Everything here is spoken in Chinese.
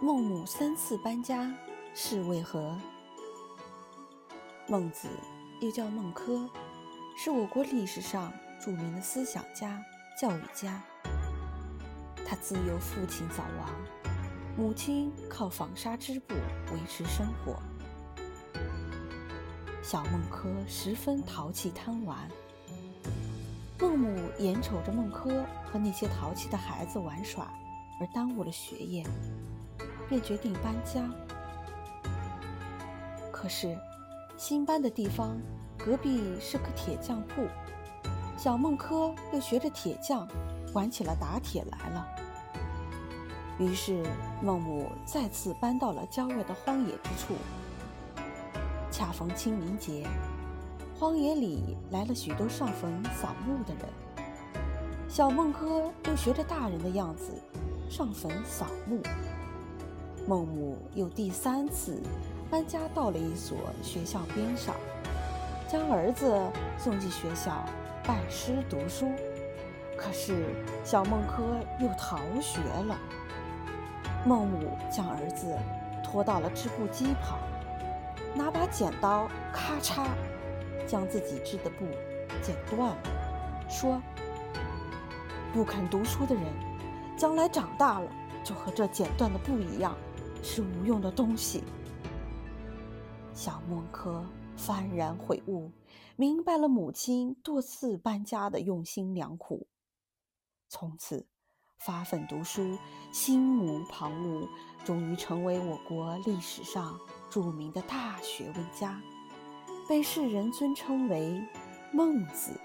孟母三次搬家是为何？孟子又叫孟轲，是我国历史上著名的思想家、教育家。他自幼父亲早亡，母亲靠纺纱织布维持生活。小孟轲十分淘气贪玩，孟母眼瞅着孟轲和那些淘气的孩子玩耍，而耽误了学业。便决定搬家。可是，新搬的地方隔壁是个铁匠铺，小孟轲又学着铁匠，玩起了打铁来了。于是，孟母再次搬到了郊外的荒野之处。恰逢清明节，荒野里来了许多上坟扫墓的人。小孟轲又学着大人的样子，上坟扫墓。孟母又第三次搬家到了一所学校边上，将儿子送进学校拜师读书。可是小孟轲又逃学了。孟母将儿子拖到了织布机旁，拿把剪刀，咔嚓，将自己织的布剪断了，说：“不肯读书的人，将来长大了就和这剪断的布一样。”是无用的东西。小孟轲幡然悔悟，明白了母亲多次搬家的用心良苦，从此发奋读书，心无旁骛，终于成为我国历史上著名的大学问家，被世人尊称为孟子。